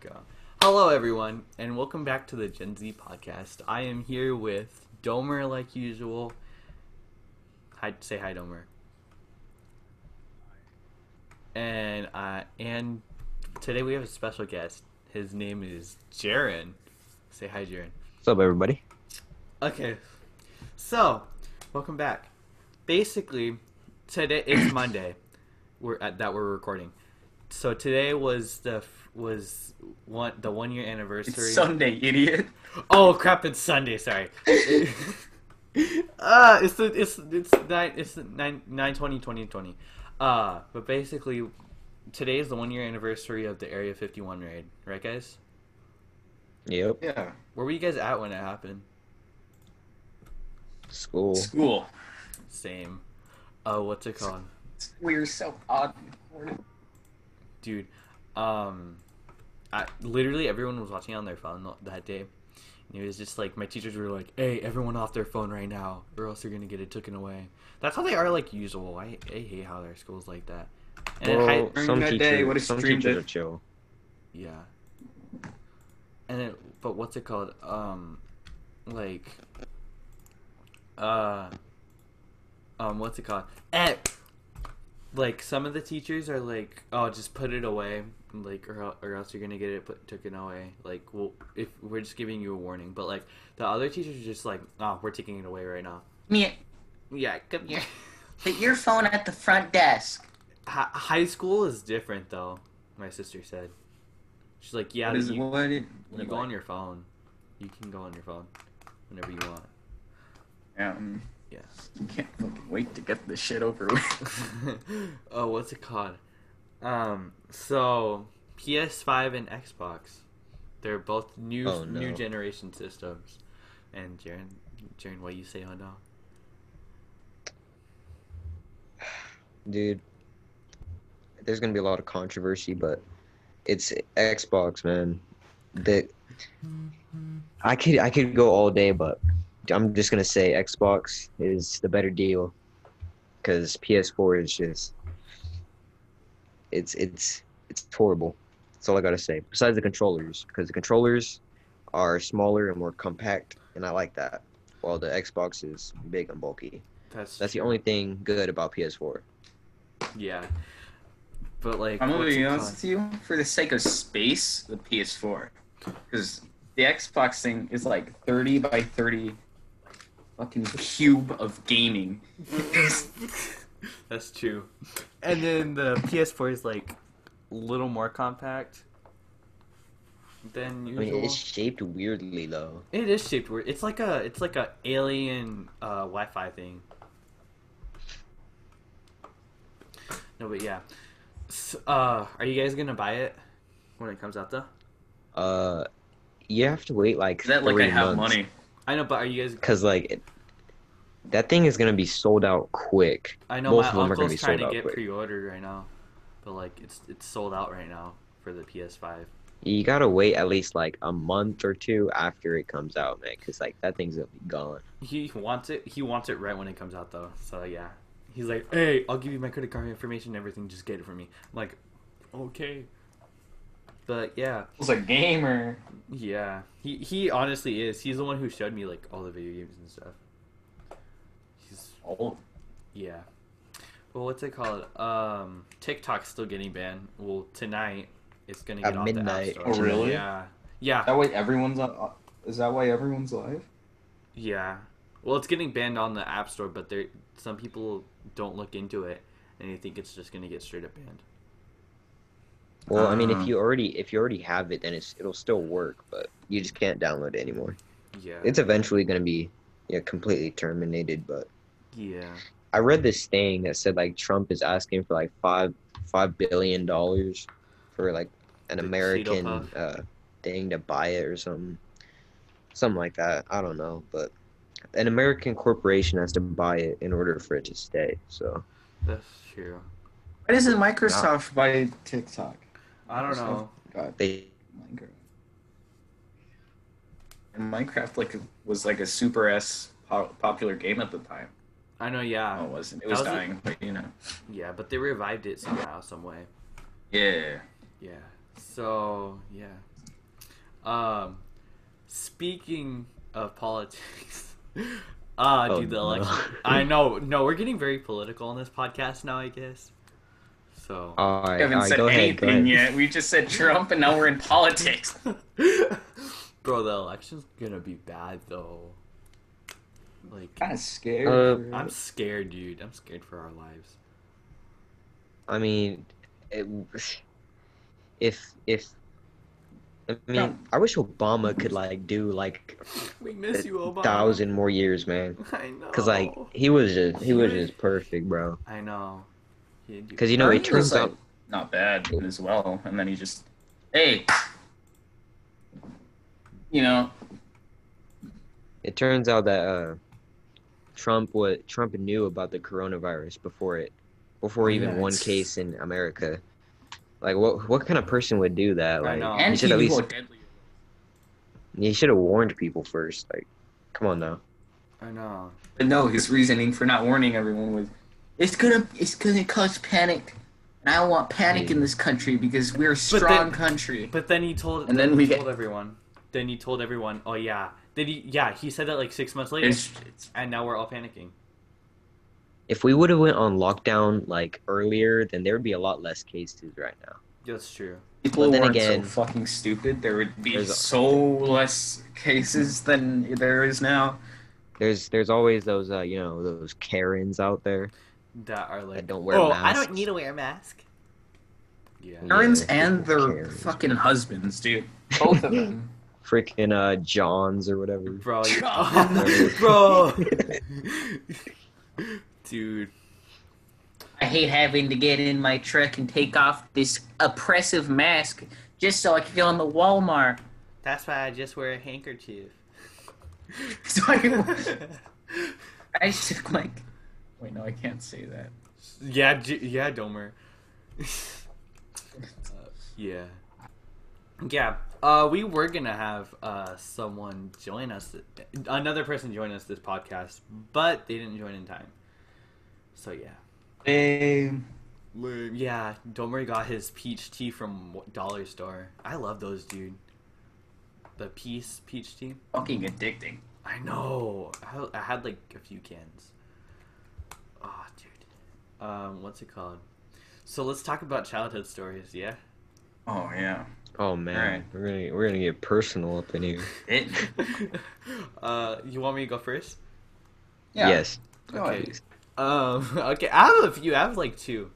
go. Hello, everyone, and welcome back to the Gen Z podcast. I am here with Domer, like usual. Hi, say hi, Domer. And uh, and today we have a special guest. His name is Jaren. Say hi, Jaren. What's up, everybody? Okay, so welcome back. Basically, today is Monday. We're at that we're recording. So today was the was one the one year anniversary. It's Sunday, idiot. Oh crap! It's Sunday. Sorry. uh it's the it's it's nine it's the nine nine twenty twenty twenty. Uh, but basically, today is the one year anniversary of the Area Fifty One raid, right, guys? Yep. Yeah. Where were you guys at when it happened? School. School. Same. Uh, what's it called, We're so odd. dude? Um, I literally everyone was watching on their phone that day. And it was just like my teachers were like, "Hey, everyone off their phone right now, or else you're gonna get it taken away." That's how they are, like usual. I, I hate how their schools like that. And it Well, hi- During some that teachers, day, what if some teachers it? are chill. Yeah. And it, but what's it called? Um, like, uh, um, what's it called? Eh, like some of the teachers are like, oh, just put it away, like, or, or else you're gonna get it put taken away. Like, well, if we're just giving you a warning, but like the other teachers are just like, oh, we're taking it away right now. Me, Yeah, come here. put your phone at the front desk. Hi- high school is different though. My sister said. She's like, yeah, What is you, what? It, You go on your phone. You can go on your phone whenever you want. Um, Yeah. can't fucking wait to get this shit over with. oh, what's it called? Um, so PS5 and Xbox, they're both new Oh, no. new generation systems. And Jaren, Jaren, what you say on now? Dude, there's gonna be a lot of controversy, but it's Xbox, man. The I could I could go all day, but I'm just gonna say Xbox is the better deal because PS4 is just it's it's it's horrible. That's all I gotta say. Besides the controllers, because the controllers are smaller and more compact, and I like that. While the Xbox is big and bulky. That's That's the only thing good about PS4. yeah. But like, I'm gonna be honest with you. For the sake of space, the PS4, because the Xbox thing is like 30 by 30 fucking cube of gaming. That's true. And then the PS4 is like a little more compact than I usual. mean, it's shaped weirdly though. It is shaped weird. It's like a it's like a alien uh, Wi-Fi thing. No, but yeah. S uh, are you guys gonna buy it when it comes out though? Uh, you have to wait like Is that like I have months. money? I know, but are you guys? Cause like it, that thing is gonna be sold out quick. I know Most my of them are gonna uncle's be trying sold to get quick. pre-ordered right now, but like it's it's sold out right now for the PS5. You gotta wait at least like a month or two after it comes out, man. Cause like that thing's gonna be gone. He wants it. He wants it right when it comes out though. So yeah, he's like, "Hey, I'll give you my credit card information, and everything. Just get it for me." I'm like, okay. But yeah, he's a gamer. Yeah, he he honestly is. He's the one who showed me like all the video games and stuff. He's Oh, yeah. Well, what's it called? Um, TikTok's still getting banned. Well, tonight it's gonna At get off midnight. the App Store. Oh, really? Yeah, yeah, that way everyone's on. uh, Is that why everyone's live? yeah. Well, it's getting banned on the App Store, but there some people don't look into it and they think it's just gonna get straight up banned. Well, I mean, Uh. if you already if you already have it, then it's it'll still work, but you just can't download it anymore. Yeah, It's eventually gonna be yeah completely terminated, but yeah. I read this thing that said like Trump is asking for like five five billion dollars for like an The American uh, thing to buy it or something, something like that. I don't know, but an American corporation has to buy it in order for it to stay. So That's true. Why doesn't Microsoft buy TikTok? I don't know. God, they Minecraft. And Minecraft like was like a super s popular game at the time. I know. Yeah, Oh, it wasn't. It That was, was a- dying, but you know. yeah, but they revived it somehow, some way. Yeah. Yeah. So yeah. Um, speaking of politics, ah, Oh, dude, the no. election. I know. No, we're getting very political on this podcast now. I guess. So. All right, We haven't all right, said go ahead, go anything ahead. yet. We just said Trump, and now we're in politics. Bro, the election's gonna be bad though. Like, Kind of scared. Uh, I'm scared, dude. I'm scared for our lives. I mean, it, if if I mean, No. I wish Obama could like do like We miss you, a Obama. thousand more years, man. I know. Cause like he was just he was just perfect, bro. I know. Cause you know Bernie it turns was, like, out not bad as well, and then he just, hey, you know, it turns out that uh, Trump what Trump knew about the coronavirus before it before oh, even Yeah, one case in America. Like what what kind of person would do that? I Like know. he should he at least he should have warned people first. Like, come on now. I know. But no, his reasoning for not warning everyone was, It's gonna it's gonna cause panic. And I don't want panic in this country because we're a strong then- country. But then he told. And then, then he we told get- everyone. Then he told everyone. Oh yeah. Did he? Yeah, he said that like six months later, it's, it's and now we're all panicking. If we would have went on lockdown like earlier, then there would be a lot less cases right now. That's true. people But then weren't again- so fucking stupid. There would be so less cases than there is now. There's there's always those uh you know those Karens out there. That are like. That don't wear oh, I don't need to wear a mask. Yeah. Yeah. Karens and their Karens, fucking husbands, dude. Both of them. Freaking uh Johns or whatever. Bro. you- bro. Dude. I hate having to get in my truck and take off this oppressive mask just so I can go in the Walmart. That's why I just wear a handkerchief. So I, I took like. Wait, no, I can't say that. yeah, J- yeah, Domer. uh, yeah. Yeah. Uh, we were gonna have uh someone join us, another person join us this podcast, but they didn't join in time. So yeah. Hey, Yeah, Domer got his peach tea from Dollar Store. I love those, dude. The peace peach tea. fucking addicting. I know. I, I had like a few cans. Oh, dude. Um, what's it called? So let's talk about childhood stories. Yeah. Oh yeah. Oh man, Alright. we're gonna we're gonna get personal up in here. It. uh, you want me to go first? Yeah. Yes. Okay. ahead. Um. Okay. I have a few. I have like two.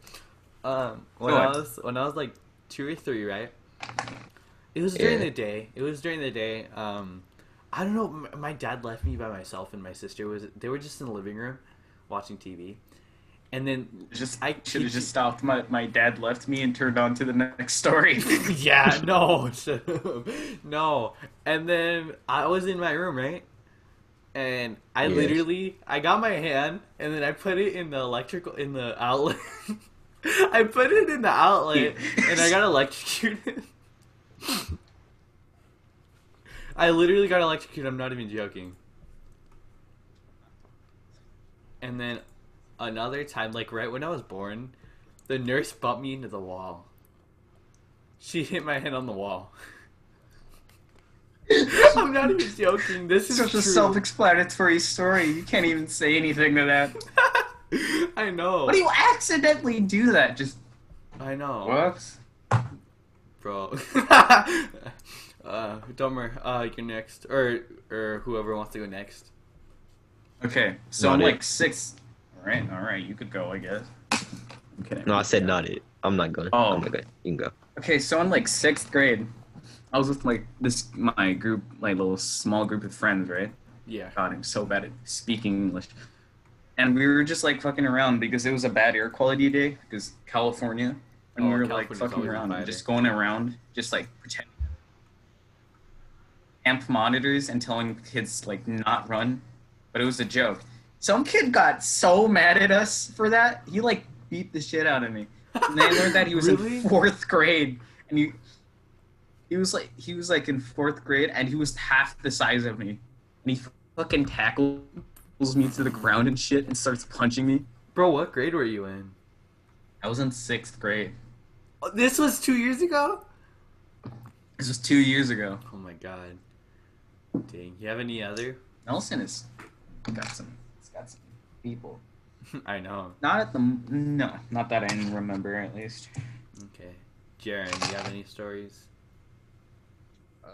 Um. When Go I ahead. was when I was like two or three, right? It was during Yeah. the day. It was during the day. Um. I don't know. m- My dad left me by myself, and my sister was. They were just in the living room, watching TV, and then Just I should have just stopped. My my dad left me and turned on to the next story. yeah, no, no. And then I was in my room, right? And I Yes. literally, I got my hand, and then I put it in the electrical, in the outlet. I put it in the outlet, and I got electrocuted. I literally got electrocuted. I'm not even joking. And then another time, like right when I was born, the nurse bumped me into the wall. She hit my head on the wall. I'm not even joking. This is Such a self-explanatory story. You can't even say anything to that. I know. What do you accidentally do that? Just I know, whoops. bro. uh, Dumber, uh, you're next, or or whoever wants to go next. Okay, so Not I'm it. like six. All right, all right, you could go, I guess. I'm. No, I said not it. I'm not going. Oh. I'm not going. You can go. Okay, so in like sixth grade, I was with like this my group, like little small group of friends, right? Yeah. God, I'm so bad at speaking English. And we were just like fucking around because it was a bad air quality day because California, and Oh, we were like fucking around, and just going around, just like pretending amp monitors and telling kids like not run, but it was a joke. Some kid got so mad at us for that, he like beat the shit out of me. And I learned that he was Really? in fourth grade, and he he was like he was like in fourth grade, and he was half the size of me, and he fucking tackles me to the ground and shit, and starts punching me. Bro, what grade were you in? I was in sixth grade. Oh, This was two years ago. This was two years ago. Oh my god. Dang. You have any other? Nelson has got some. It's got some people. I know. Not at the no, not that I remember at least. Okay. Jaren, you have any stories?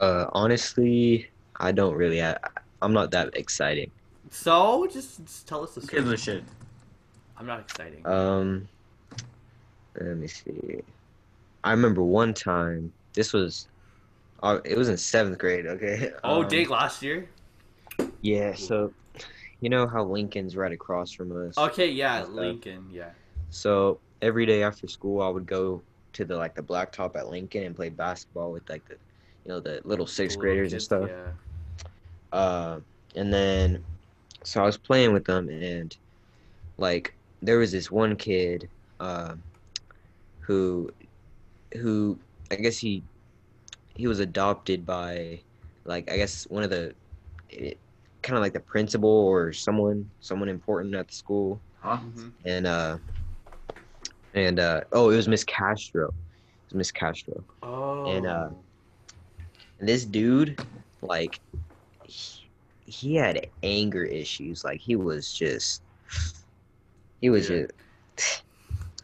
Uh, honestly, I don't really. I, I'm not that exciting. So just, just tell us the story. gives a shit? I'm not exciting. Um, let me see. I remember one time. This was, uh, it was in seventh grade. Okay. oh, Um, dang, last year? Yeah. So, you know how Lincoln's right across from us. Okay, yeah. Lincoln, yeah. So every day after school, I would go to the like the blacktop at Lincoln and play basketball with like the, you know, the little sixth The little graders and stuff. Yeah. Uh, and then, so I was playing with them, and like there was this one kid, uh, who, who I guess he, he was adopted by, like I guess one of the, kind of like the principal or someone, someone important at the school, Huh? Mhm. and uh, and uh, oh, it was Miss Castro, it was Miss Castro. Oh. And, uh, And this dude, like, he, he had anger issues. Like, he was just, he was Yeah. just,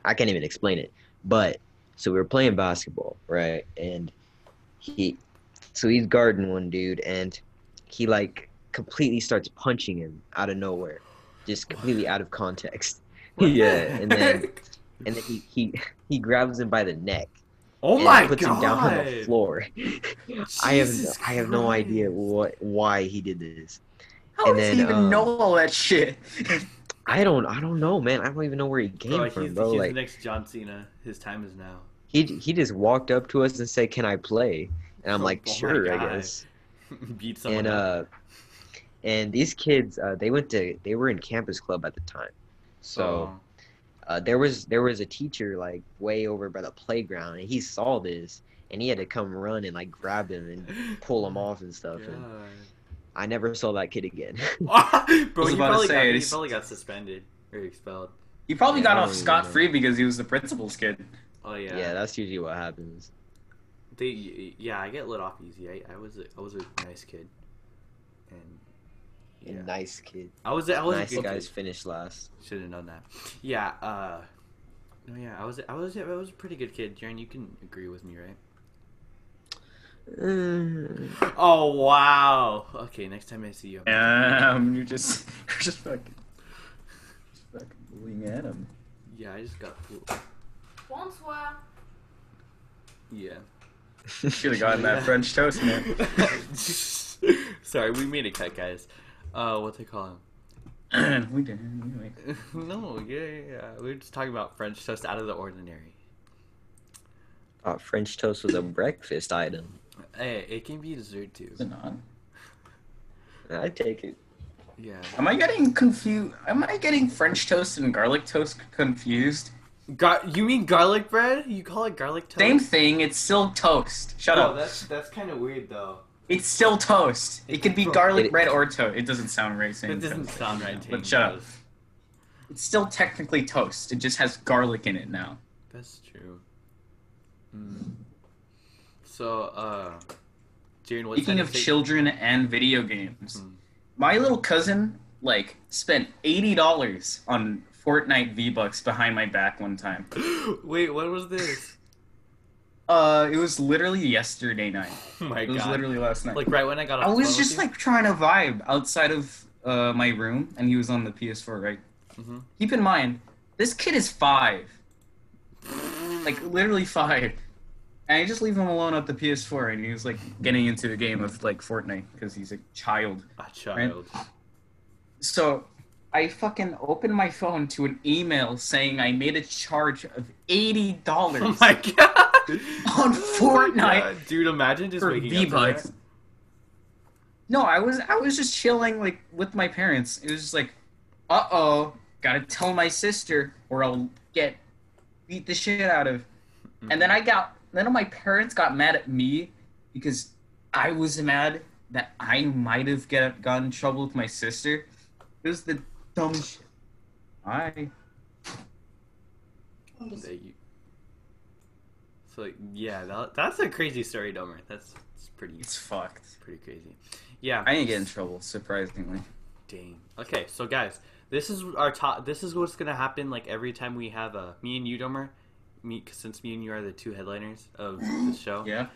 I can't even explain it. But, so we were playing basketball, right? And he, so he's guarding one dude, and he, like, completely starts punching him out of nowhere, just completely out of context. Yeah, and then, and then he, he, he grabs him by the neck Oh and my puts god. him down on the floor. I have Jesus I have no idea what why he did this. How And does then, he even um, know all that shit? I don't I don't know, man. I don't even know where he came Bro, from, he's, bro. he's Like the next John Cena. His time is now. he he just walked up to us and said, "Can I play?" And I'm Oh like, "Sure, I God. guess." Beat someone And up. uh, and these kids, uh, they went to they were in campus club at the time, so. Oh. uh, there was there was a teacher like way over by the playground and he saw this and he had to come run and like grab him and pull him off and stuff and I never saw that kid again. Bro, was he about to probably, say, got, he probably got suspended or expelled. He probably Yeah, got off scot know. free because he was the principal's kid. Oh yeah. yeah. that's usually what happens. They, yeah, I get let off easy. I, I was a, I was a nice kid, and yeah, Nice kid. I was a, I was nice a good guys kid. finish last. Should have known that. Yeah. Uh. Yeah, I was I was I was a pretty good kid. Jaren, you can agree with me, right? Mm, Oh wow. Okay, next time I see you. Um, you're just, you're just fucking, just fucking bullying at him. Yeah, I just got. Bonsoir. Yeah. Should have gotten that French toast, man. Sorry, we made a cut, guys. Uh, what they call him? we did. Anyway. no, yeah, yeah, yeah. We were just talking about French toast out of the ordinary. Thought French toast was a breakfast item. Hey, it can be dessert too. Is it not? I take it. Yeah. Am I getting confused? Am I getting French toast and garlic toast confused? Gar- you mean garlic bread? You call it garlic toast? Same thing. It's still toast. Shut Bro, up. that's that's kind of weird though. It's still toast. It could be Bro, garlic it- bread or toast. It doesn't sound right saying It doesn't toast. sound right. But shut up. It's still technically toast. It just has garlic in it now. That's true. Mm. So, uh, Jaren, what's Speaking of take- children and video games, Hmm. my little cousin like spent eighty dollars on Fortnite V Bucks behind my back one time. Wait, what was this? Uh, it was literally yesterday night. Oh my It was god! literally last night. like right when I got off. I was just like trying to vibe outside of uh, my room, and he was on the PS4. Right. Mhm. Keep in mind, this kid is five, like literally five, and I just leave him alone at the PS4, and he was like getting into a game of like Fortnite because he's a child. a child. So I fucking opened my phone to an email saying I made a charge of eighty dollars Oh my god! on Oh Fortnite God. dude. Imagine just for waking V up. to that. Bucks. No, I was I was just chilling like with my parents. It was just like, uh oh, gotta tell my sister or I'll get beat the shit out of. And then I got then my parents got mad at me because I was mad that I might have get gotten in trouble with my sister. It was the dumb shit. I That you- So like, yeah, that, that's a crazy story, Domer. That's, that's pretty It's fucked. pretty crazy. Yeah. I didn't get in trouble, surprisingly. Dang. Okay, so guys, this is our top. This is what's gonna happen. Like every time we have a me and you, Domer, me since me and you are the two headliners of the show. Yeah.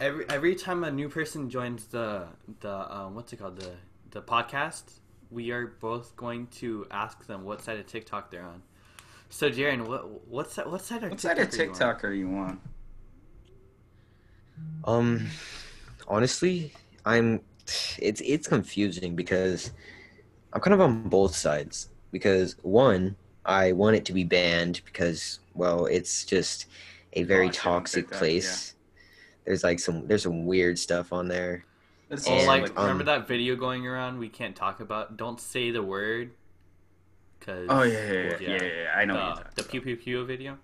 Every every time a new person joins the the um, what's it called the the podcast, we are both going to ask them what side of TikTok they're on. So Jaren, what what side what side of What TikTok side of you on? TikTok are you on? Um, honestly, I'm. It's it's confusing because I'm kind of on both sides. Because one, I want it to be banned because well, it's just a very Toxic toxic TikTok, place. There's like some there's some weird stuff on there. That's Oh, And, like um, remember that video going around? We can't talk about. Don't say the word. Cause Oh yeah, yeah, yeah, yeah, yeah, yeah, I know what you're the, talking the about. pew pew pew video.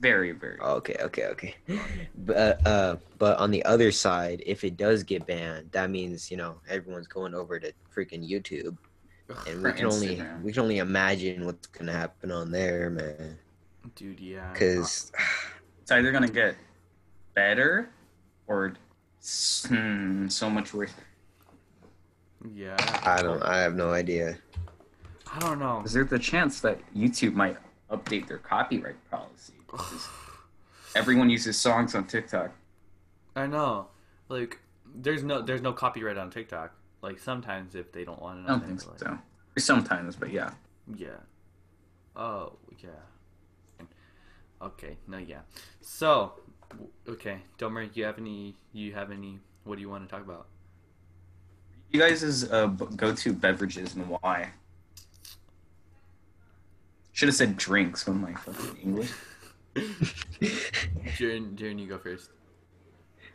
Very, very. Okay, okay, okay. But uh, but on the other side, if it does get banned, that means you know everyone's going over to freaking YouTube, and we can only we can only imagine what's gonna happen on there, man. Dude, yeah. Because It's either gonna get better or hmm, so much worse. yeah. I don't, I have no idea. I don't know. Is there the chance that YouTube might update their copyright policy? Everyone uses songs on TikTok. I know. Like, there's no there's no copyright on TikTok. Like sometimes if they don't want it I on don't think so. like, Sometimes, but yeah. Yeah. Oh yeah. Okay. No. Yeah. So, okay, Domer, you have any? You have any? What do you want to talk about? You guys' uh, go-to beverages and why? Should have said drinks on my fucking English. Jaren, Jaren, you go first.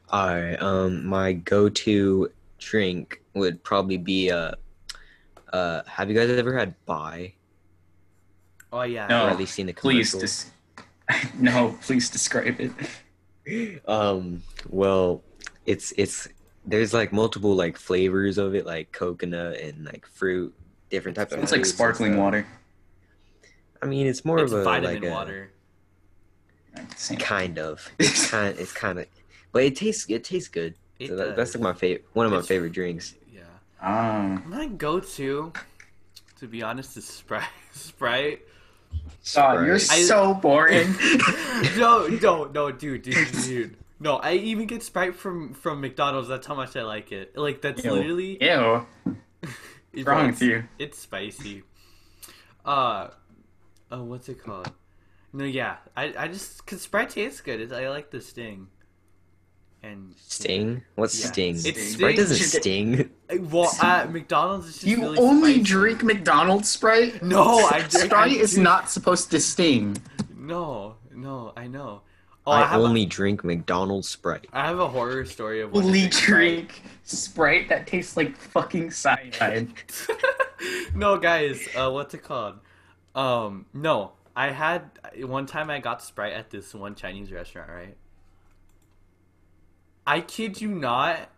All right. Um, my go-to drink would probably be uh, uh. Have you guys ever had Bai? Oh yeah. No. Or at least seen the Please, commercial? dis- no, please describe it. um well it's it's there's like multiple like flavors of it like coconut and like fruit different types of It's like fruits and sparkling stuff. water. I mean it's more It's of a vitamin like a water. Same. kind of it's kind it's kind of but it tastes it tastes good It so that, that's like my favorite one of my It's- favorite drinks Yeah. Ah. My go-to, to be honest, is Sprite. Sprite. God, you're Sprite. I- so boring. no, no, no, dude, dude, dude. No, I even get Sprite from from McDonald's. That's how much I like it. Like that's Ew. literally Ew. it's, wrong it's- with you? It's spicy. Uh, oh, what's it called? No, yeah, I I just cause Sprite tastes good. It's, I like the sting. And sting what's Yeah. sting It's sprite doesn't sting. sting well, at McDonald's, it's just You really only spicy. drink McDonald's Sprite? No, I drink. Sprite I is do- not supposed to sting. No, no, I know. Oh, i, I, have only drink mcdonald's sprite I have a horror story of when I Only drank Sprite. drink Sprite that tastes like fucking cyanide. no, guys, uh, what's it called? Um, no, I had one time I got Sprite at this one Chinese restaurant, right? I kid you not,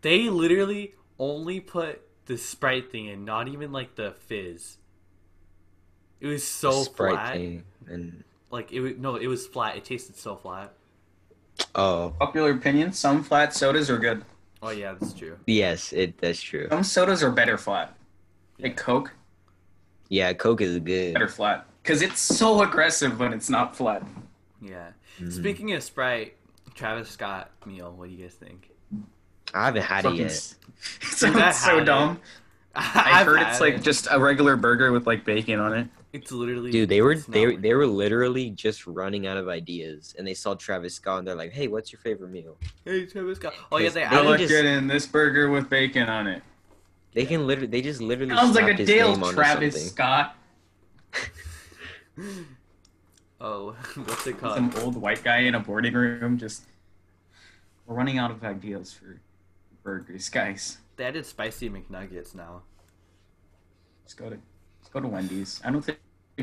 they literally only put the Sprite thing in, not even like the fizz. It was so sprite flat. thing and Like it, was- no, it was flat. It tasted so flat. oh Popular opinion: some flat sodas are good. Oh yeah, that's true. yes it that's true Some sodas are better flat. Like Coke, yeah coke is good better flat. Because it's so aggressive when it's not flat. Yeah. Mhm. Speaking of Sprite, Travis Scott meal. What do you guys think? i haven't had it yet s- It sounds so it. dumb. I heard it's like it. just a regular burger with like bacon on it. It's literally Dude, they were they were- they were literally just running out of ideas, and they saw Travis Scott, and they're like, "Hey, what's your favorite meal?" Hey, Travis Scott. Oh yeah, they They I added look just- good in this burger with bacon on it. They can literally, they just literally Sounds like a his Dale name Travis. Scott. Oh, what's it called? Some old white guy in a boarding room just. We're running out of ideas for burgers, guys. They added spicy McNuggets now. Let's go to let's go to Wendy's. I don't think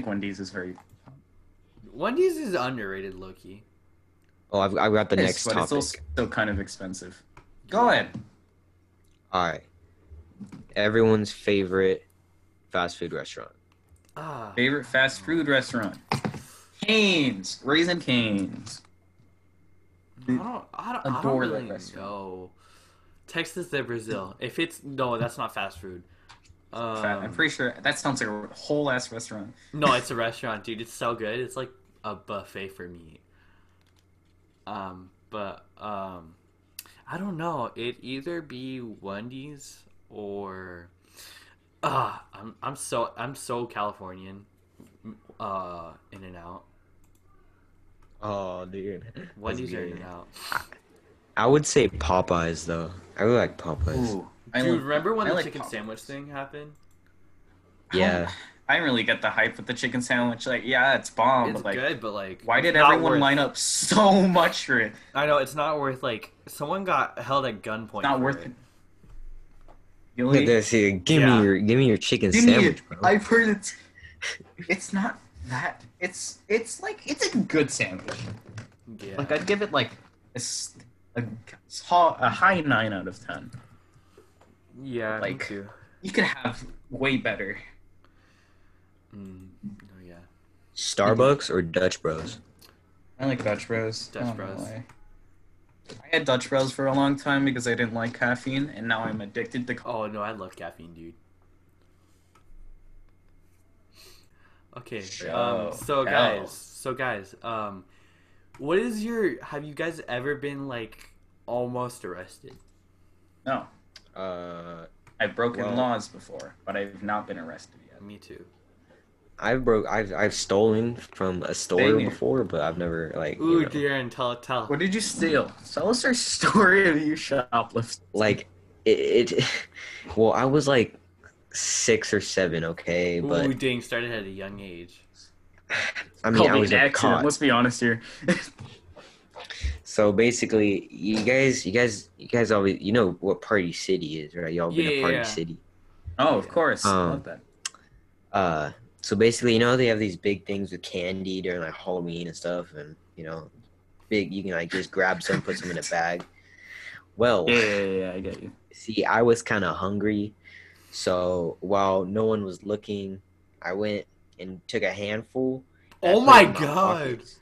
Wendy's is very. Wendy's is underrated, Loki. Oh, I've, I've got the Yes, next but topic. it's also still kind of expensive. Go ahead. All right, everyone's favorite fast food restaurant. Ah, Favorite fast food restaurant? Canes. Raising Cane's. I don't. I don't, I don't really restaurant. know. Texas de Brazil. If it's no, that's not fast food. Um, I'm pretty sure that sounds like a whole ass restaurant. no, it's a restaurant, dude. It's so good. It's like a buffet for meat. Um, but um, I don't know. It either be Wendy's or ah, I'm I'm so I'm so Californian. Uh, In and Out. Oh, dude. Wendy's or. In and Out. I would say Popeyes though. I really like Popeyes. Ooh, I Dude, like- remember when I the like chicken Popeyes. sandwich thing happened? Yeah. I didn't really get the hype with the chicken sandwich. Like, yeah, it's bomb, it's but like, good, but like, why did everyone worth- line up so much for it? I know it's not worth like someone got held at gunpoint. Not for worth it. it. Look Really? at this here. Give Yeah. me your give me your chicken Give sandwich, it. bro. I've heard it's. It's not that. It's it's like it's a good sandwich. Yeah. Like I'd give it like a, s- a, ho- a high nine out of ten. yeah, me like- too. You could have way better. Mm, oh yeah. Starbucks or Dutch Bros? I like Dutch Bros. Dutch I don't Bros. Why. I had Dutch Bros for a long time because I didn't like caffeine, and now I'm addicted to. Oh no, I love caffeine, dude. Okay. Um. So guys. So guys. Um. What is your? Have you guys ever been like almost arrested? No, Uh, I've broken Well- laws before, but I've not been arrested yet. Me too. I've broke. I've I've stolen from a store Same before, but I've never like you Ooh, dear, and tell tell. What did you steal? Tell us our story of you shoplifting. like it, it. Well, I was like six or seven, okay, but Ooh, dang, started at a young age. I mean, I was accident. caught. Let's be honest here. So basically, you guys, you guys, you guys always, you know what Party City is, right? Y'all been Yeah, to Party yeah. City. oh, of course. Um, Love that. Uh, so basically, you know they have these big things with candy during like Halloween and stuff, and you know, big. You can like just grab some, put some in a bag. Well, Yeah, yeah, yeah, I get you. see, I was kind of hungry, so while no one was looking, I went and took a handful. Oh I put my God. pockets,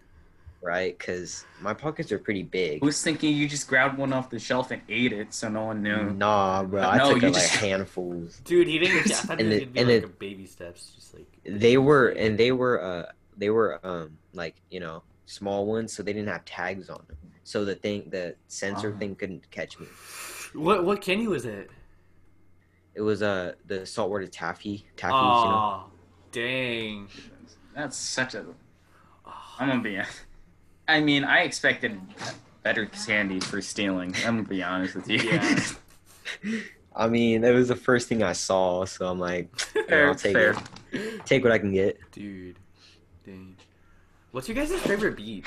right? Because my pockets are pretty big. Who's thinking you just grabbed one off the shelf and ate it, so no one knew. Nah, bro, I No, took you it like just- handfuls. Dude, he didn't. I thought And it the- be and like the- a baby steps, just like. They were, and they were, uh, they were, um, like you know, small ones, so they didn't have tags on them. So the thing, the sensor Oh. thing couldn't catch me. What what candy was it? It was uh the saltwater taffy, taffy. you know? Oh, dang. That's such a. I'm gonna be. I mean, I expected better candy for stealing. I'm gonna be honest with you. Yeah. I mean, it was the first thing I saw, so I'm like, fair, I'll take fair. it. take what I can get. Dude, dang. What's your guys' favorite beach?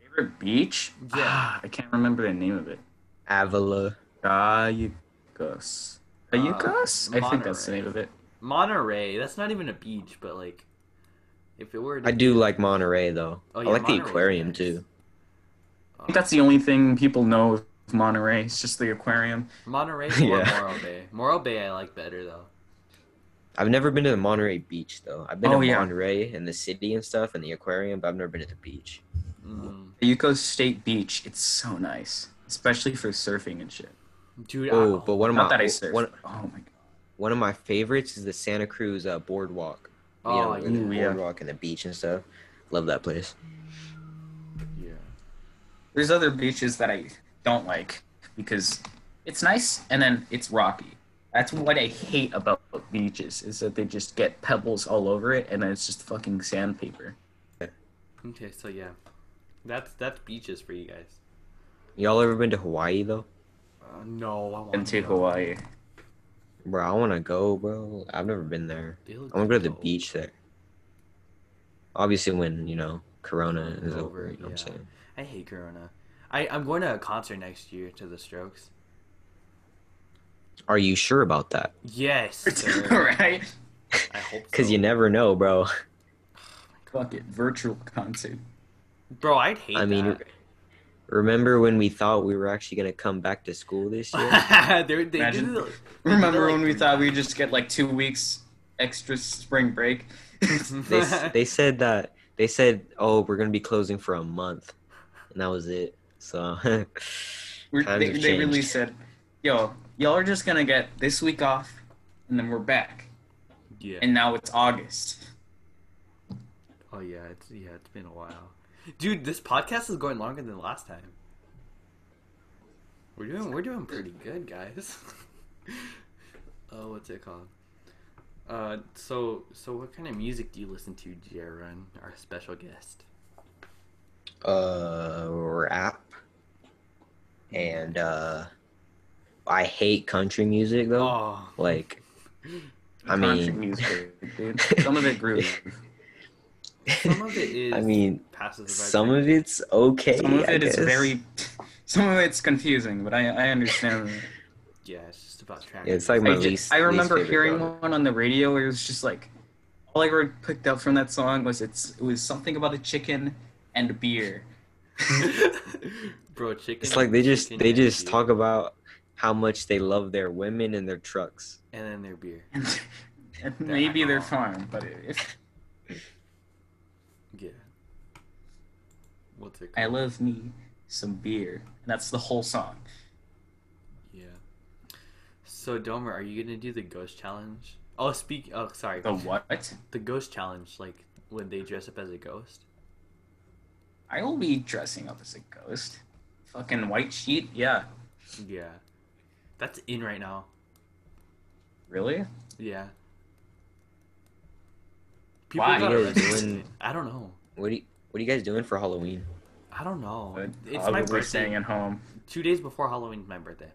Favorite beach? Yeah. Ah, I can't remember the name of it. Avila. Cayucos. Cayucos? I think that's the name of it. Monterey. That's not even a beach, but like, if it were. To I do like Monterey though. Oh, I yeah, like the aquarium nice. too. I think that's the only thing people know of Monterey. It's just the aquarium. Monterey or Yeah. Morro Bay. Morro Bay, I like better though. I've never been to the Monterey beach though. I've been Oh, to yeah. Monterey and the city and stuff and the aquarium, but I've never been to the beach. Mm. Cayucos State Beach. It's so nice, especially for surfing and shit. Dude, Oh, I, but one of Not my that I surf. one, oh my god. one of my favorites is the Santa Cruz uh, boardwalk. You Oh, know, yeah. with the Ooh, yeah. boardwalk and the beach and stuff. Love that place. yeah. There's other beaches that I don't like because it's nice and then it's rocky. That's what I hate about beaches is that they just get pebbles all over it and then it's just fucking sandpaper. Okay, so yeah, that's that's beaches for you guys. Y'all ever been to Hawaii though? Uh, no, I want And to Hawaii. Bro, I want to go, bro. I've never been there. I want to go to the dope. beach there. Obviously, when you know Corona is Over, over, you know what I'm saying. I hate Corona. I I'm going to a concert next year to the Strokes. Are you sure about that? Yes, sir. right? I hope so. Because you never know, bro. Oh Fuck it. Virtual concert. Bro, I'd hate I mean, that. Remember when we thought we were actually gonna come back to school this year? they, they Imagine- did it, Remember like when we thought we'd just get like two weeks extra spring break? they they said that they said, oh, we're gonna be closing for a month, and that was it. So they, they really said, "Yo, y'all are just gonna get this week off, and then we're back." Yeah. And now it's August. oh yeah, it's yeah, it's been a while. Dude, this podcast is going longer than last time. We're doing we're doing pretty good, guys. oh, what's it called? Uh, so so what kind of music do you listen to, Jaren, our special guest? uh rap and uh I hate country music though. Oh, Like I Country mean music, dude. Some of it groove. Some of it is. I mean passes some of it's okay. Some of I it is guess. very. Some of it's confusing, but I I understand. that. Yeah, it's just about track. Yeah, it's like my I, ju- least. I remember hearing genre. one on the radio where it was just like, all I ever picked up from that song was it's it was something about a chicken and beer. Bro, chicken. It's like they just they just beer, talk about how much they love their women and their trucks. and then their beer. And, and maybe they're alcohol. but if Yeah. What's it I love me some beer, and that's the whole song. Yeah. So Domer, are you gonna do the ghost challenge? Oh, speak. Oh, sorry. The what? The ghost challenge, like when they dress up as a ghost. I will be dressing up as a ghost. Fucking white sheet, yeah. Yeah. That's in right now. Really? Yeah. Why? got You guys doing- I don't know. What do you, what are you guys doing for Halloween? I don't know. But It's probably my birthday. staying at home. Two days before Halloween's my birthday.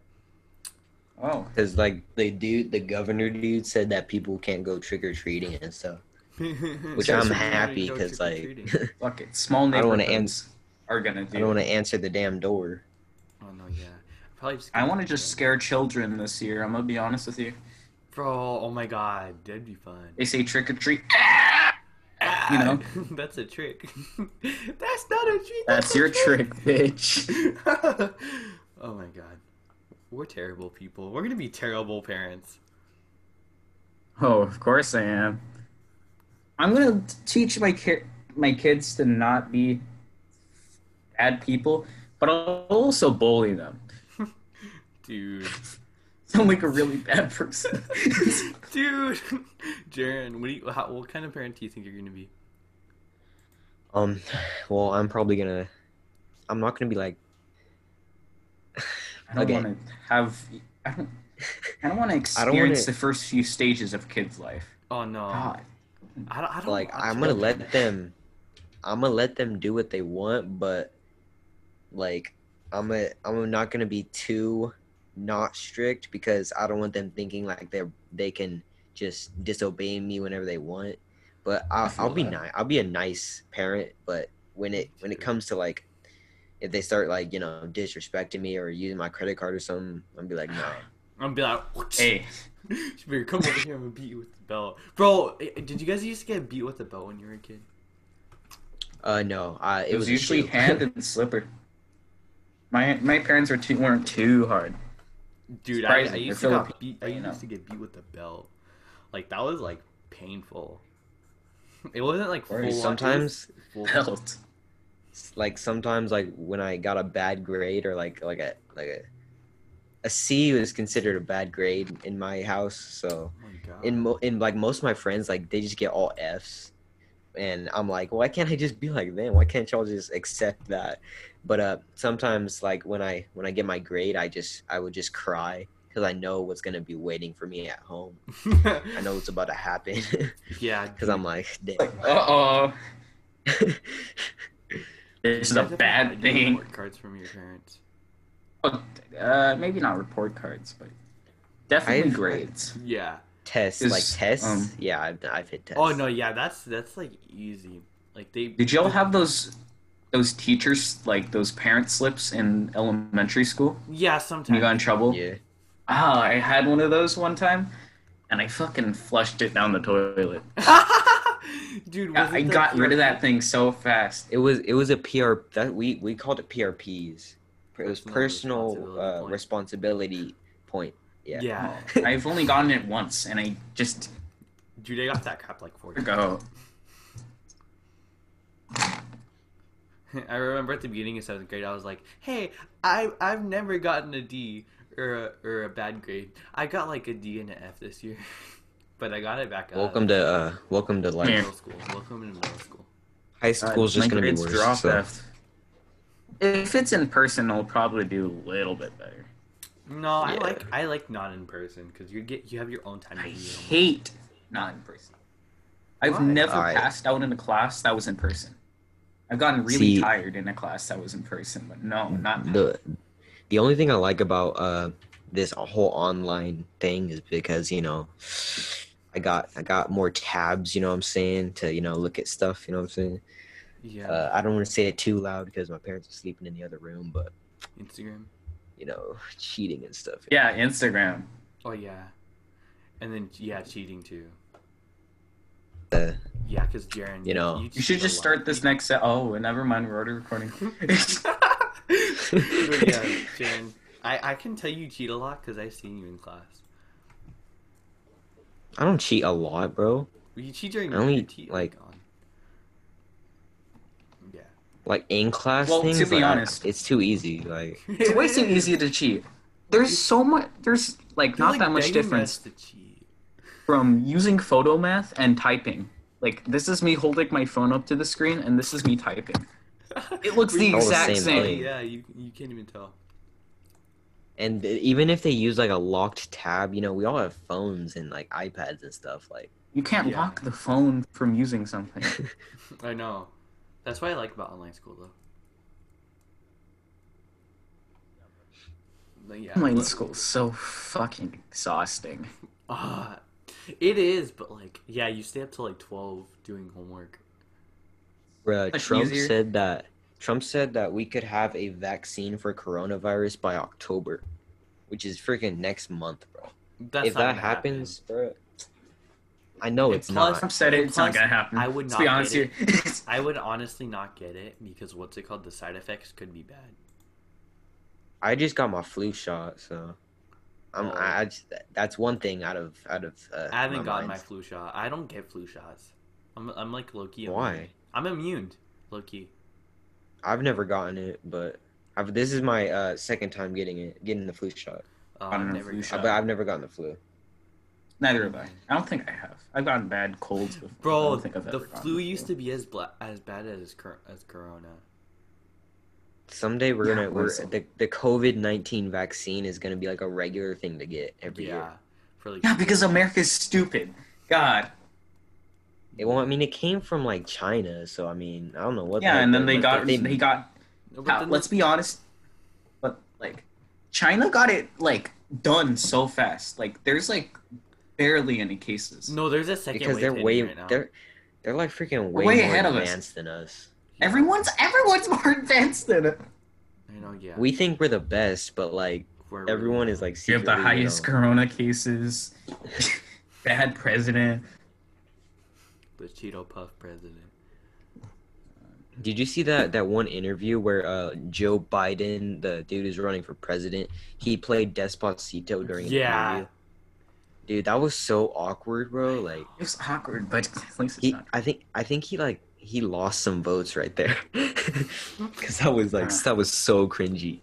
Oh, Because like the dude, the governor dude said that people can't go trick or treating and stuff. Which So I'm you happy because like fuck it. Small I don't wanna neighborhoods are gonna Do I do. don't want to answer the damn door. oh no, yeah. Probably just. I want to just scare children this year. I'm gonna be honest with you. Bro, oh my god, that'd be fun. They say trick or treat. You know? that's a trick. that's not a trick. That's a your trick, bitch. oh my god, we're terrible people. We're gonna be terrible parents. Oh, of course I am. I'm gonna teach my ki- my kids to not be bad people, but I'll also bully them. Dude, I sound like a really bad person. dude, Jaren, what you? How, what kind of parent do you think you're gonna be? Um, well, I'm probably gonna. I'm not gonna be like. I don't want to have. I don't. I don't want to I wanna- experience the first few stages of kids' life. Oh no, God. I don't. I don't like I'm gonna children. let them I'm gonna let them do what they want, but like I'm a, I'm not gonna be too not strict because I don't want them thinking like they're they can just disobey me whenever they want. But I'll, feel I'll be nice. I'll be a nice parent. But when it when it comes to like if they start like you know disrespecting me or using my credit card or something, I'm be like no. I'm gonna be like, Hey, you come over here. I'm gonna beat you with the belt, bro. eh, Did you guys used to get beat with the belt when you were a kid? Uh no. Uh, it, was, a usually hand and slipper. My my parents were too weren't too hard. Dude, I, I used to get Filipino, beat. I used to get beat with the belt. Like that was like painful. It wasn't like full. Or on, it was sometimes full- Belt. like sometimes like when I got a bad grade or like like a like a a C was considered a bad grade in my house. So Oh my god. in mo- in like most of my friends like they just get all Fs, and I'm like, why can't I just be like them? Why can't y'all just accept that? But uh, sometimes like when I when I get my grade, I just I would just cry because I know what's gonna be waiting for me at home. I know what's about to happen yeah, because I'm like, damn. Like, uh oh, this is a bad thing. report cards from your parents. oh, Uh, maybe not report cards, but definitely I've- grades. Yeah. tests Is, like tests. um, yeah, I've, I've hit tests. Oh no, yeah, that's that's like easy. Like they. Did y'all have those those teachers like those parent slips in elementary school? Yeah, sometimes. you got in trouble? Yeah. Ah, I had one of those one time, and I fucking flushed it down the toilet. Dude, Yeah, was it I the got rid of that thing so fast. It was it was a PR that we we called it PRPs. It was Personal personal responsibility uh, point. responsibility point. Yeah. Yeah. I've only gotten it once, and I just Dude, I got that crap like four go. I remember at the beginning of seventh grade, I was like, "Hey, I I've never gotten a D or a, or a bad grade. I got like a D and an F this year, but I got it back up." Welcome to uh, welcome to life. Middle school. Welcome to middle school. High school's just gonna be worse. drop so- after- If it's in person, I'll probably do a little bit better. No, I like I like not in person because you get you have your own time to I hate not in person. I've Why? never Alright. passed out in a class that was in person. I've gotten really See- tired in a class that was in person, but no, not the the only thing I like about uh this whole online thing is because you know I got I got more tabs. You know what I'm saying to you know look at stuff. You know what I'm saying. Yeah, Uh, I don't want to say it too loud because my parents are sleeping in the other room, but Instagram. you know cheating and stuff. Yeah, Instagram. Oh yeah, and then yeah, cheating too. Uh, Yeah, because Jaren, You know. You cheat should just start this next set. Oh, never mind. We're already recording. but yeah, Jaren, I I can tell you cheat a lot because I've seen you in class. I don't cheat a lot, bro. You cheat during I only, your tea, like- on. Yeah. Like in class Well, to be like, honest- it's too easy. Like it's way too easy to cheat. There's so much. There's like You're, not like, that much difference to cheat. from using Photomath and typing. Like this is me holding my phone up to the screen, and this is me typing. It looks the All the exact same same. Yeah, you you can't even tell. And even if they use like a locked tab, you know, we all have phones and like iPads and stuff. Like, You can't Yeah. lock the phone from using something. I know. That's what I like about online school, though. But yeah, Online but- school is so fucking exhausting. Ah, it is, but like, yeah, you stay up till like twelve doing homework. bruh, Much Trump easier. said that Trump said that we could have a vaccine for coronavirus by October, which is freaking next month, bro. That's if that gonna happen. happens, bro, I know And it's plus- not. Trump said it, And it's not gonna happen. I would Let's not be honest here. I would honestly not get it because what's it called? The side effects could be bad. I just got my flu shot, so I'm. Oh. I, I just, that's one thing out of out of. Uh, I haven't my gotten my flu shot. I don't get flu shots. I'm I'm like low key. Why? Immune. I'm immune, low key. I've never gotten it, but I've. This is my uh, second time getting it, getting the flu shot. Uh, I don't I've know never flu shot. But I've never gotten the flu. Neither have I. I don't think I have. I've gotten bad colds before. I Bro, don't think I've the ever flu the used to be as bla- as bad as cor- as corona. Someday we're Yeah, gonna we're listen. the the COVID nineteen vaccine is gonna be like a regular thing to get every yeah, year. for like Yeah, because America's stupid. God. It, well, I mean, it came from like China, so I mean, I don't know what. Yeah, heck and then they- they got they- they got. No, but then let's be honest, but like, China got it like done so fast. Like, there's like barely any cases. no, there's a second because wave they're way right now. they're they're like freaking way, way more ahead of us. advanced than us. Yeah, Everyone's everyone's more advanced than it. I know. Yeah, We think we're the best, but like We're really everyone is like You have the highest know- corona cases. Bad president. the Cheeto Puff president. Did you see that that one interview where uh Joe Biden, the dude who's running for president, he played Despacito during an Yeah. interview? Dude, that was so awkward, bro. Like it was awkward, but at least it's he, not. I think, I think he like he lost some votes right there, because that was like that was so cringy.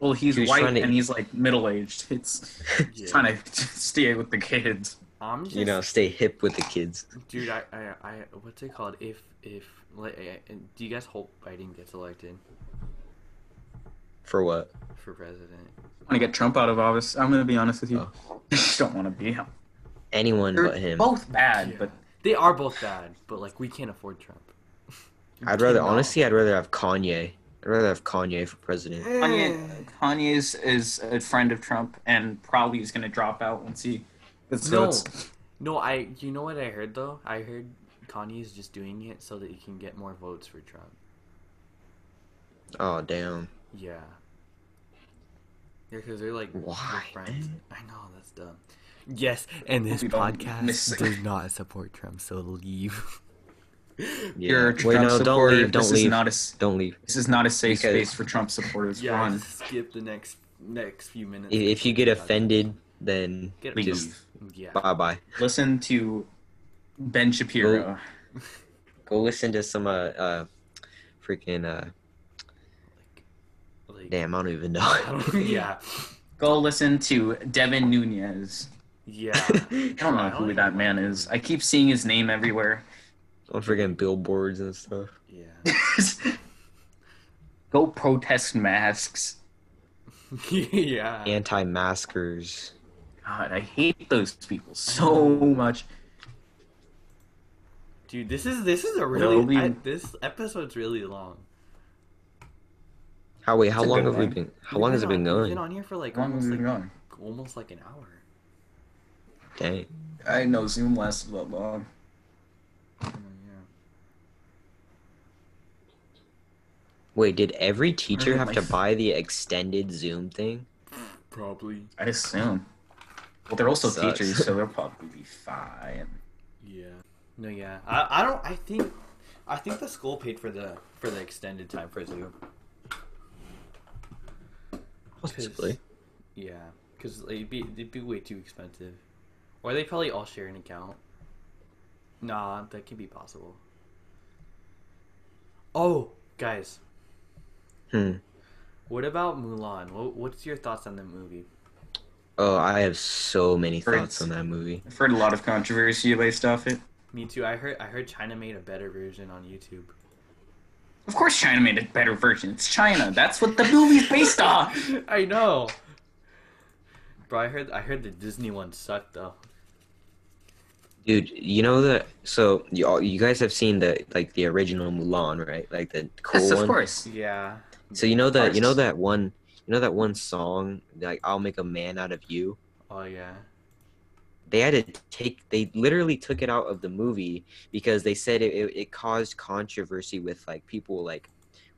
Well, he's he white to- and he's like middle aged. It's Yeah. trying to stay with the kids. I'm just, You know, stay hip with the kids. dude. I, I, I, what's it called? If, if, like, uh, do you guys hope Biden gets elected For what? for president? I want to get Trump out of office. I'm gonna be honest with you. Oh. I just don't want to be him. Anyone They're but him. both bad, Yeah. but They are both bad, but like we can't afford Trump. We I'd rather cannot. honestly, I'd rather have Kanye. I'd rather have Kanye for president. Kanye, Kanye is, is a friend of Trump and probably is gonna drop out once he gets No, votes. no. I. You know what I heard though? I heard Kanye is just doing it so that he can get more votes for Trump. Oh damn. Yeah. Yeah, because they're like Why, friends. I know that's dumb. Yes, and this We podcast miss- does not support Trump, so leave. Yeah. You're a Wait, Trump no, don't leave. Don't this leave. is not a s- Don't leave. this is not a safe Because- space for Trump supporters. yeah, Run. skip the next next few minutes. If, if you get offended, then Get Leave. just yeah. bye bye. Listen to Ben Shapiro. Go listen to some uh, uh freaking uh, Like, like damn, I don't even know. don't- yeah, Go listen to Devin Nunes. Yeah. I don't know who that man is. I keep seeing his name everywhere. on freaking billboards and stuff. Yeah. Go protest masks. yeah. Anti-maskers. God, I hate those people so much. Dude, this is this is a really we- I, this episode's really long. How wait? How It's long good have we been? How We've long has it on- been We've going? been on here for like almost has like going? almost like an hour. Dang. I know Zoom lasted that long. Wait, did every teacher have to f- buy the extended Zoom thing? Probably. I assume. Well, they're also Sucks. teachers, so they'll probably be fine. Yeah. No, yeah. I, I don't. I think. I think the school paid for the for the extended time for Zoom. Possibly. Yeah, because it'd be it'd be way too expensive, or they probably all share an account. Nah, that can be possible. Oh, guys, Hmm. what about Mulan? What, what's your thoughts on the movie? Oh, I have so many Heard thoughts on that movie. I've heard a lot of controversy based off it. Me too. I heard I heard China made a better version on YouTube. Of course, China made a better version. It's China. That's what the movie's based on. I know. Bro, I heard I heard the Disney one sucked though. Dude, you know that so you all, you guys have seen the like the original Mulan, right? Like the cool yes, one. of course. Yeah. So you know that you know that one you know that one song like I'll make a man out of you. Oh yeah. They had to take they literally took it out of the movie because they said it, it, it caused controversy with like people like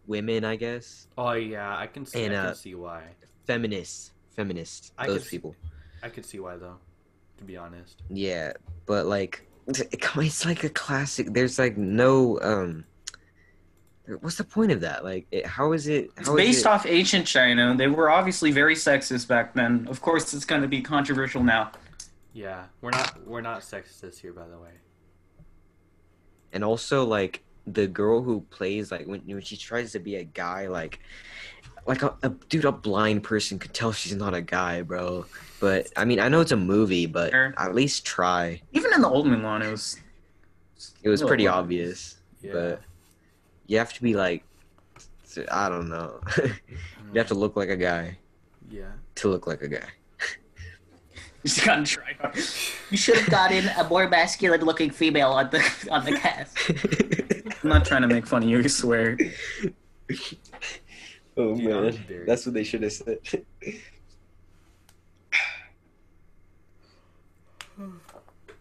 women, I guess, Oh yeah. I can see. And, I uh, see why. feminists, feminists, I those could people. I could see why though. To be honest. Yeah, but like it- come on, it's like a classic. There's like no um. What's the point of that? Like, it, how is it? It's how is based it- off ancient China. They were obviously very sexist back then. Of course, it's going to be controversial now. Yeah, we're not we're not sexist here, by the way. and also like the girl who plays like when when she tries to be a guy like like a, a dude a blind person could tell she's not a guy bro but i mean i know it's a movie but Sure. at least try Even in the old Mulan, it was. it was pretty wow. obvious Yeah. but you have to be like i don't know you have to look like a guy Yeah. to look like a guy You just gotta try hard. You should have gotten a more masculine-looking female on the on the cast. I'm not trying to make fun of you, I swear. Oh Dude, man that's what they should have said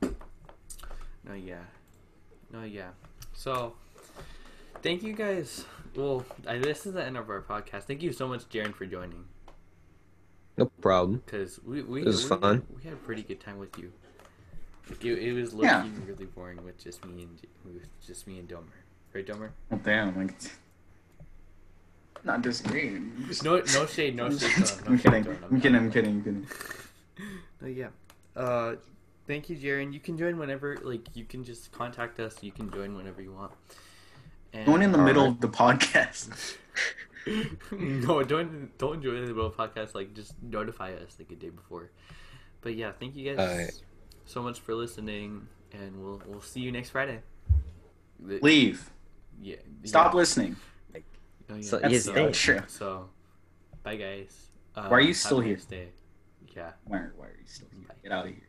No, yeah. No, yeah. So, thank you guys. Well, I, this is the end of our podcast. Thank you so much, Jaren, for joining. no problem Because we we, It was we, fun. we had a pretty good time with you. It, it was Yeah. looking really boring with just me and with just me and Domer. Right, Domer? Oh, damn. Like, not disagreeing. Just- No, no shade, no shade. No, no I'm shade, kidding. Domer. I'm kidding. I'm kidding. I'm kidding. No, yeah. Uh, thank you, Jaren. You can join whenever. Like, you can just contact us. You can join whenever you want. And, Going in the All middle of the podcast. no, don't don't join in the middle of the podcast. Like, just notify us like a day before. But yeah, thank you guys Alright. so much for listening, and we'll we'll see you next Friday. Leave. Yeah. Stop yeah. listening. Oh, yeah. So- That's yes, the thank- So, bye guys. Uh, Why are you still here? nice. Yeah. Why, why are you still here? Get out of here.